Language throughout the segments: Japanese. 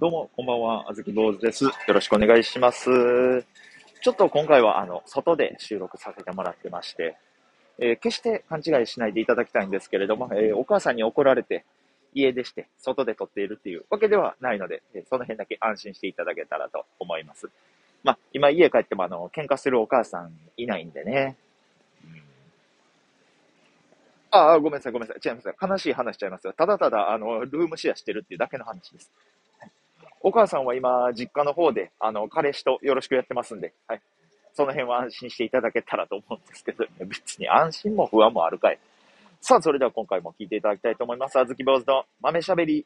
どうも、こんばんは。あずき坊主です。よろしくお願いします。ちょっと今回は、あの、外で収録させてもらってまして、えー、決して勘違いしないでいただきたいんですけれども、えー、お母さんに怒られて、家でして、外で撮っているっていうわけではないので、えー、その辺だけ安心していただけたらと思います。まあ、今家帰ってもあの、喧嘩するお母さんいないんでね。ああ、ごめんなさい、ごめんなさい。違います。悲しい話しちゃいますよ。ただただ、あの、ルームシェアしてるっていうだけの話です。お母さんは今、実家の方で、あの、彼氏とよろしくやってますんで、はい。その辺は安心していただけたらと思うんですけど、別に安心も不安もあるかい。さあ、それでは今回も聞いていただきたいと思います。あずき坊主の豆しゃべり。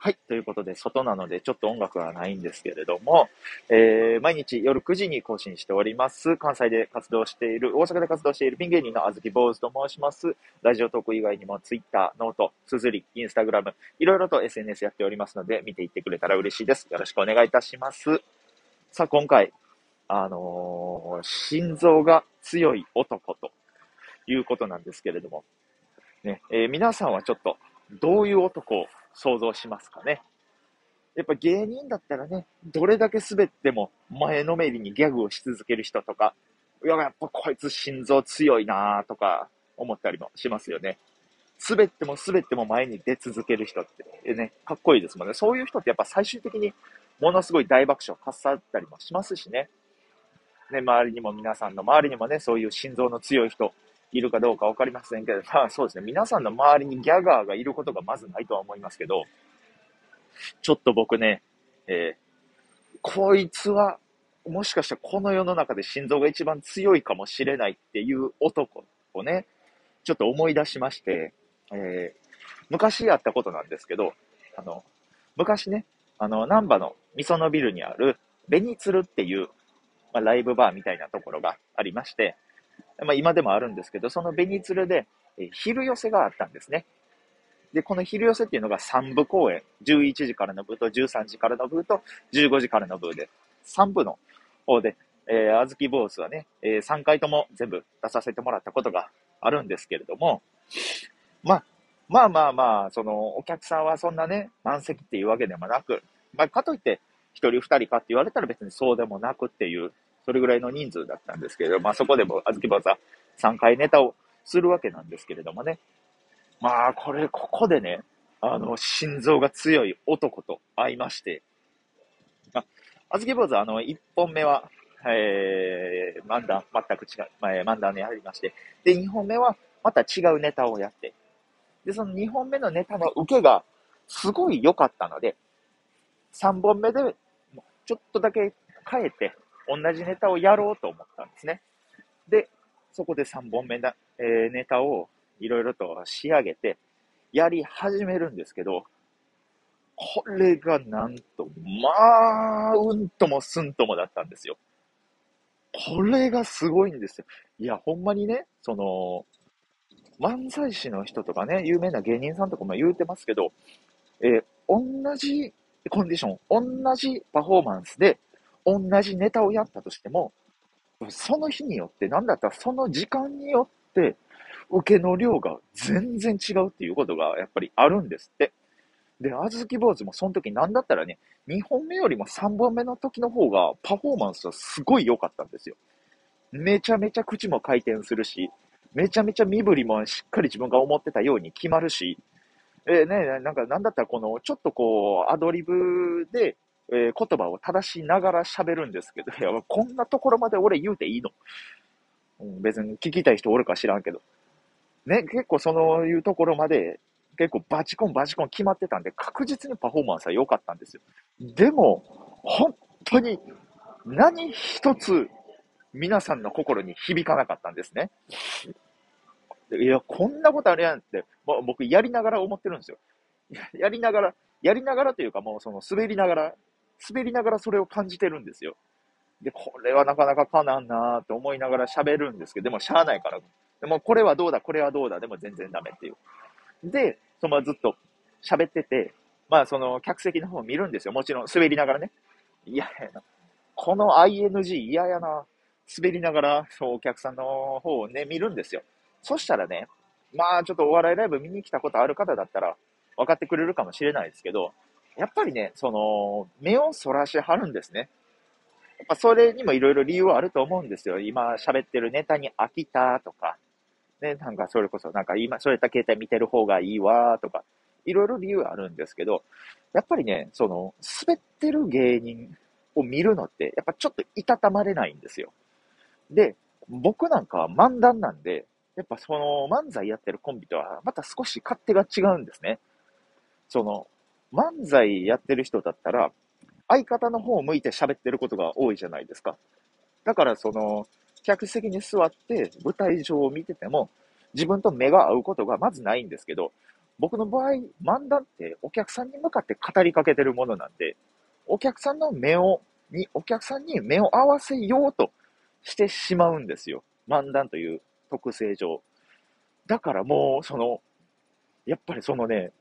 はい。ということで、外なのでちょっと音楽はないんですけれども、えー、毎日夜9時に更新しております。関西で活動している、大阪で活動しているピン芸人のあずき坊主と申します。ラジオトーク以外にも Twitter、ノート、すずり、インスタグラム、いろいろと SNS やっておりますので、見ていってくれたら嬉しいです。よろしくお願いいたします。さあ、今回、あのー、心臓が強い男ということなんですけれども、ね、えー、皆さんはちょっと、どういう男を想像しますかね。やっぱ芸人だったらね、どれだけ滑っても前のめりにギャグをし続ける人とか、いや、やっぱこいつ心臓強いなとか思ったりもしますよね。滑っても滑っても前に出続ける人ってね、かっこいいですもんね。そういう人ってやっぱ最終的にものすごい大爆笑かっさったりもしますしね。ね、周りにも皆さんの周りにもね、そういう心臓の強い人いるかどうかわかりませんけど、まあそうですね、皆さんの周りにギャガーがいることがまずないとは思いますけど、ちょっと僕ね、えー、こいつは、もしかしたらこの世の中で心臓が一番強いかもしれないっていう男をね、ちょっと思い出しまして、えー、昔あったことなんですけど、あの、昔ね、あの、南波の味噌のビルにある、ベニツルっていう、まあ、ライブバーみたいなところがありまして、まあ、今でもあるんですけど、そのベニツルで、え昼寄せがあったんですね。で、この昼寄せっていうのが3部公演、11時からの部と13時からの部と15時からの部で、3部の方で、えー、あずき坊主はね、えー、3回とも全部出させてもらったことがあるんですけれども、まあ、まあまあまあ、その、お客さんはそんなね、満席っていうわけでもなく、まあ、かといって、1人2人かって言われたら別にそうでもなくっていう、それぐらいの人数だったんですけれど、まあそこでも、あずき坊主は3回ネタをするわけなんですけれどもね。まあ、これ、ここでね、あの、心臓が強い男と会いまして、あ、あずき坊主あの、1本目は、えー、漫談、全く違う、まあ、漫談でやりまして、で、2本目は、また違うネタをやって、で、その2本目のネタの受けが、すごい良かったので、3本目で、ちょっとだけ変えて、同じネタをやろうと思ったんですね。で、そこで3本目だ、えー、ネタをいろいろと仕上げて、やり始めるんですけど、これがなんと、まあ、うんともすんともだったんですよ。これがすごいんですよ。いや、ほんまにね、その、漫才師の人とかね、有名な芸人さんとかも言うてますけど、えー、同じコンディション、同じパフォーマンスで、同じネタをやったとしても、その日によって、なんだったらその時間によって、受けの量が全然違うっていうことがやっぱりあるんですって。で、あずき坊主もその時なんだったらね、2本目よりも3本目の時の方がパフォーマンスはすごい良かったんですよ。めちゃめちゃ口も回転するし、めちゃめちゃ身振りもしっかり自分が思ってたように決まるし、えー、ね、なんかなんだったらこの、ちょっとこう、アドリブで、えー、言葉を正しながら喋るんですけど、いや、こんなところまで俺言うていいの、うん、別に聞きたい人おるか知らんけど。ね、結構そういうところまで、結構バチコンバチコン決まってたんで、確実にパフォーマンスは良かったんですよ。でも、本当に何一つ皆さんの心に響かなかったんですね。いや、こんなことあるやんって、もう僕やりながら思ってるんですよ。やりながら、やりながらというかもうその滑りながら、滑りながらそれを感じてるんですよ。で、これはなかなかかなんなーって思いながら喋るんですけど、でもしゃあないから。でもこれはどうだ、これはどうだ、でも全然ダメっていう。で、そのずっと喋ってて、まあその客席の方を見るんですよ。もちろん滑りながらね。いやなこの ING 嫌やな。滑りながら、そう、お客さんの方をね、見るんですよ。そしたらね、まあちょっとお笑いライブ見に来たことある方だったら分かってくれるかもしれないですけど、やっぱりね、その、目をそらしはるんですね。やっぱそれにもいろいろ理由はあると思うんですよ。今喋ってるネタに飽きたとか、ね、なんかそれこそなんか今、そういった携帯見てる方がいいわとか、いろいろ理由あるんですけど、やっぱりね、その、滑ってる芸人を見るのって、やっぱちょっといたたまれないんですよ。で、僕なんかは漫談なんで、やっぱその漫才やってるコンビとはまた少し勝手が違うんですね。その、漫才やってる人だったら、相方の方を向いて喋ってることが多いじゃないですか。だからその、客席に座って舞台上を見てても、自分と目が合うことがまずないんですけど、僕の場合、漫談ってお客さんに向かって語りかけてるものなんで、お客さんの目を、に、お客さんに目を合わせようとしてしまうんですよ。漫談という特性上。だからもう、その、やっぱりそのね、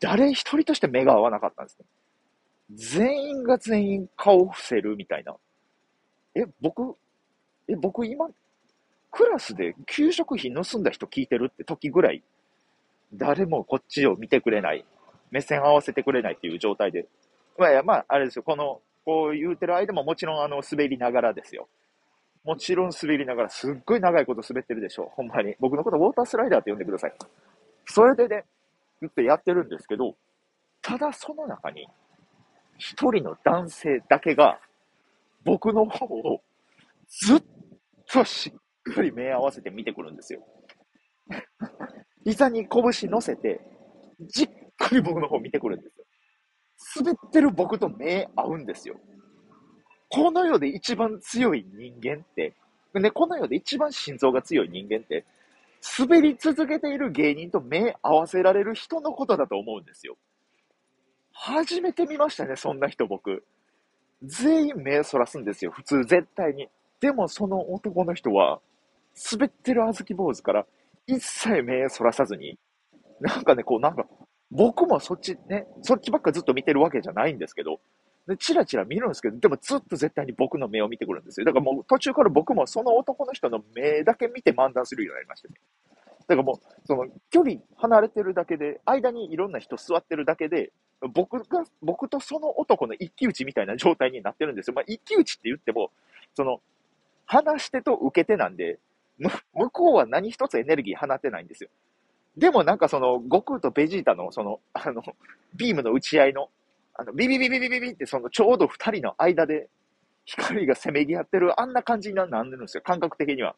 誰一人として目が合わなかったんですね。全員が全員顔を伏せるみたいな。え、僕、え、僕今、クラスで給食費盗んだ人聞いてるって時ぐらい、誰もこっちを見てくれない、目線合わせてくれないっていう状態で。まあ、まあ、あれですよ、この、こう言うてる間ももちろんあの、滑りながらですよ。もちろん滑りながら、すっごい長いこと滑ってるでしょう。ほんまに。僕のことウォータースライダーって呼んでください。それでね、言ってやってるんですけど、ただその中に、一人の男性だけが、僕の方をずっとしっかり目合わせて見てくるんですよ。膝に拳乗せて、じっくり僕の方見てくるんですよ。滑ってる僕と目合うんですよ。この世で一番強い人間って、ね、この世で一番心臓が強い人間って、滑り続けている芸人と目合わせられる人のことだと思うんですよ。初めて見ましたね、そんな人僕。全員目そらすんですよ、普通、絶対に。でもその男の人は、滑ってる小豆坊主から一切目そらさずに、なんかね、こうなんか、僕もそっちね、そっちばっかずっと見てるわけじゃないんですけど、で、チラチラ見るんですけど、でもずっと絶対に僕の目を見てくるんですよ。だからもう途中から僕もその男の人の目だけ見て漫談するようになりましたね。だからもう、その距離離れてるだけで、間にいろんな人座ってるだけで、僕が、僕とその男の一騎打ちみたいな状態になってるんですよ。まあ、一騎打ちって言っても、その、話し手と受け手なんで、向こうは何一つエネルギー放ってないんですよ。でもなんかその、悟空とベジータのその、あの、ビームの打ち合いの、あの、ビビビビビビビってそのちょうど二人の間で光がせめぎ合ってる、あんな感じになるんですよ、感覚的には。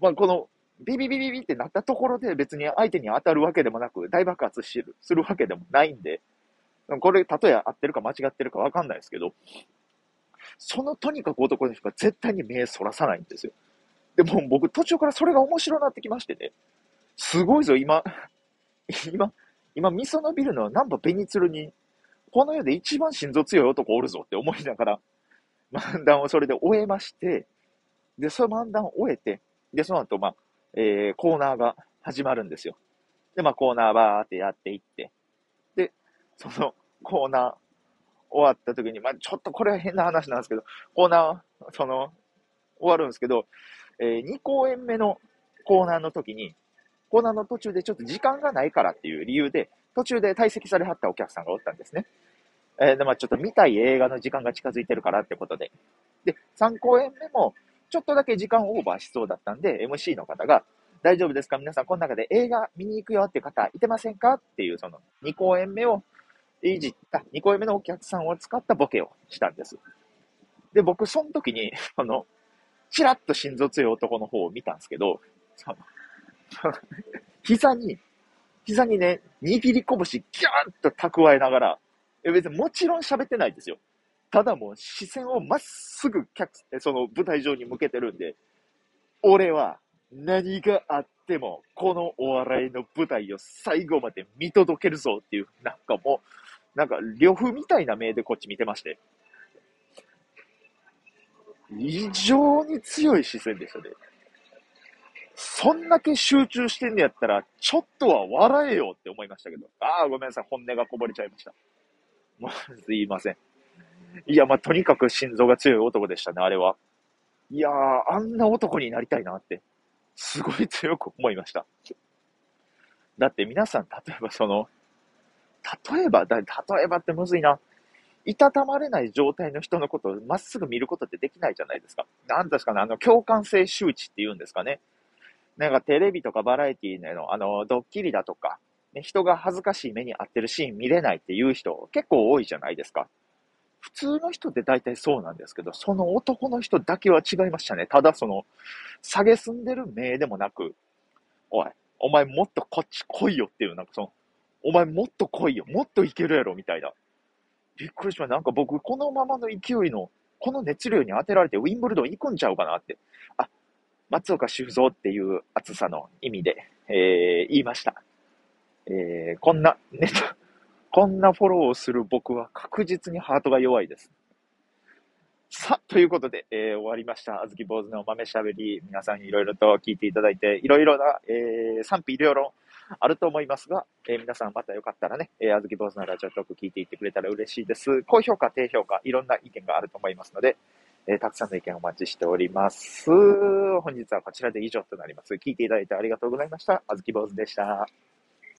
まあ、この、ビビビビビってなったところで別に相手に当たるわけでもなく、大爆発する、するわけでもないんで、これ、例え合ってるか間違ってるかわかんないですけど、そのとにかく男の人が絶対に目そらさないんですよ。でも僕途中からそれが面白くなってきましてね。すごいぞ、今、今、今、味噌のビルのナンバーベニツルに、この世で一番心臓強い男おるぞって思いながら、漫談をそれで終えまして、で、その漫談を終えて、で、その後、まあ、えー、コーナーが始まるんですよ。で、まあ、コーナーバーってやっていって、で、そのコーナー終わった時に、まあ、ちょっとこれは変な話なんですけど、コーナー、その、終わるんですけど、えー、2公演目のコーナーの時に、コーナーの途中でちょっと時間がないからっていう理由で、途中で退席されはったお客さんがおったんですね。えー、で、まあちょっと見たい映画の時間が近づいてるからってことで。で、3公演目も、ちょっとだけ時間オーバーしそうだったんで、MC の方が、大丈夫ですか？皆さん、この中で映画見に行くよって方、いてませんか？っていう、その、2公演目をいじった、2公演目のお客さんを使ったボケをしたんです。で、僕、その時に、あの、チラッと心臓強い男の方を見たんですけど、膝に、膝にね、握り拳ギューンと蓄えながら、別にもちろん喋ってないですよ。ただもう視線をまっすぐ客、その舞台上に向けてるんで、俺は何があっても、このお笑いの舞台を最後まで見届けるぞっていう、なんかもう、なんか、呂布みたいな目でこっち見てまして。異常に強い視線でしたね。そんだけ集中してんねやったら、ちょっとは笑えよって思いましたけど。ああ、ごめんなさい。本音がこぼれちゃいました。まあ、すいません。いや、まあ、とにかく心臓が強い男でしたね、あれは。いやー、あんな男になりたいなって、すごい強く思いました。だって皆さん、例えばその、例えば、だ例えばってむずいな。いたたまれない状態の人のことをまっすぐ見ることってできないじゃないですか。なんですかね、あの、共感性周知って言うんですかね。なんかテレビとかバラエティーの、あの、ドッキリだとか、ね、人が恥ずかしい目に遭ってるシーン見れないっていう人結構多いじゃないですか。普通の人って大体そうなんですけど、その男の人だけは違いましたね。ただその、下げすんでる目でもなく、おい、お前もっとこっち来いよっていう、なんかその、お前もっと来いよ、もっといけるやろ、みたいな。びっくりしました。なんか僕、このままの勢いの、この熱量に当てられてウィンブルドン行くんちゃうかなって。あ、松岡修造っていう熱さの意味で、えー、言いました。えー、こんな、ネタ、こんなフォローをする僕は確実にハートが弱いです。さ、ということで、えー、終わりました。あずき坊主の豆しゃべり。皆さんいろいろと聞いていただいて、いろいろな、えー、賛否両論あると思いますが、えー、皆さんまたよかったらね、えー、あずき坊主のラジオトーク聞いていってくれたら嬉しいです。高評価、低評価、いろんな意見があると思いますので、えー、たくさんの意見お待ちしております。本日はこちらで以上となります。聞いていただいてありがとうございました。あずき坊主でした。